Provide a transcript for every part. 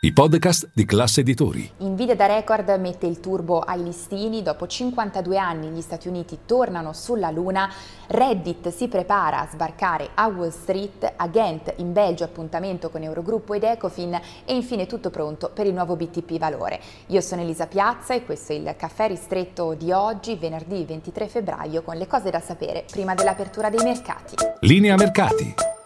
i podcast di classe editori. Nvidia da record mette il turbo ai listini, dopo 52 anni gli Stati Uniti tornano sulla Luna, Reddit si prepara a sbarcare a Wall Street, Agent in Belgio appuntamento con Eurogruppo ed Ecofin e infine tutto pronto per il nuovo BTP Valore. Io sono Elisa Piazza e questo è il caffè ristretto di oggi, venerdì 23 febbraio, con le cose da sapere prima dell'apertura dei mercati. Linea mercati.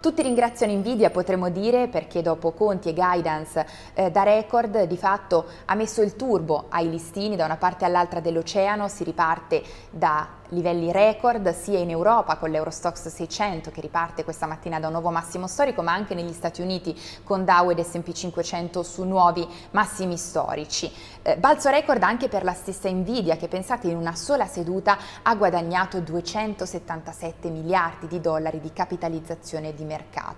Tutti ringraziano Nvidia, potremmo dire, perché dopo conti e guidance eh, da record di fatto ha messo il turbo ai listini da una parte all'altra dell'oceano, si riparte da livelli record sia in Europa con l'Eurostox 600 che riparte questa mattina da un nuovo massimo storico, ma anche negli Stati Uniti con Dow ed S&P 500 su nuovi massimi storici. Eh, balzo record anche per la stessa Nvidia che pensate in una sola seduta ha guadagnato 277 miliardi di dollari di capitalizzazione di mercato.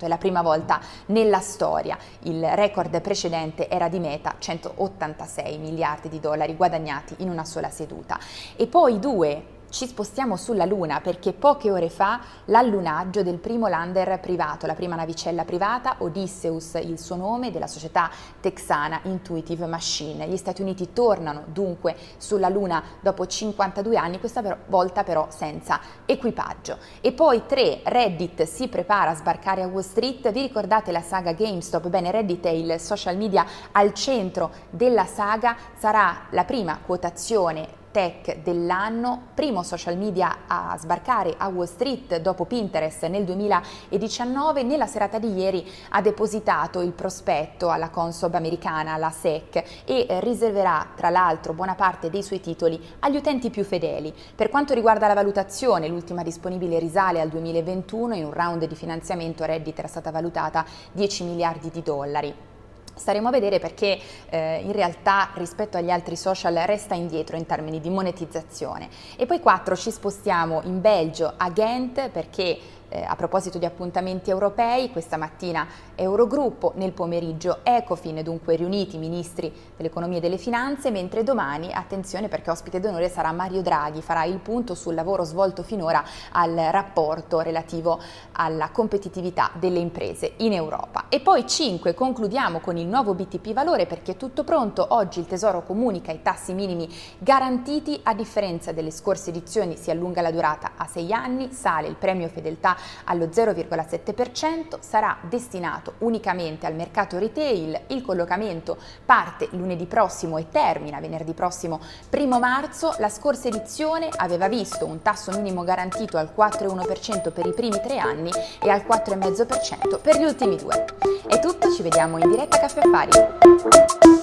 È la prima volta nella storia. Il record precedente era di Meta, 186 miliardi di dollari guadagnati in una sola seduta. E poi due ci spostiamo sulla Luna perché poche ore fa l'allunaggio del primo lander privato, la prima navicella privata, Odysseus, il suo nome, della società texana Intuitive Machine. Gli Stati Uniti tornano dunque sulla Luna dopo 52 anni, questa volta però senza equipaggio. E poi tre, Reddit si prepara a sbarcare a Wall Street. Vi ricordate la saga GameStop? Bene, Reddit è il social media al centro della saga, sarà la prima quotazione tech dell'anno, primo social media a sbarcare a Wall Street dopo Pinterest nel 2019, nella serata di ieri ha depositato il prospetto alla Consob americana, la SEC, e riserverà tra l'altro buona parte dei suoi titoli agli utenti più fedeli. Per quanto riguarda la valutazione, l'ultima disponibile risale al 2021, in un round di finanziamento Reddit era stata valutata 10 miliardi di dollari. Staremo a vedere perché eh, in realtà rispetto agli altri social resta indietro in termini di monetizzazione. E poi 4 ci spostiamo in Belgio a Ghent perché eh, a proposito di appuntamenti europei, questa mattina Eurogruppo, nel pomeriggio Ecofin, dunque riuniti i ministri dell'economia e delle finanze, mentre domani, attenzione perché ospite d'onore sarà Mario Draghi, farà il punto sul lavoro svolto finora al rapporto relativo alla competitività delle imprese in Europa. E poi 5, concludiamo con il nuovo BTP valore perché è tutto pronto, oggi il Tesoro comunica i tassi minimi garantiti, a differenza delle scorse edizioni si allunga la durata a 6 anni, sale il premio fedeltà allo 0,7%, sarà destinato unicamente al mercato retail, il collocamento parte lunedì prossimo e termina venerdì prossimo 1 marzo, la scorsa edizione aveva visto un tasso minimo garantito al 4,1% per i primi tre anni e al 4,5% per gli ultimi due. È tutto, ci vediamo in diretta Caffè Affari.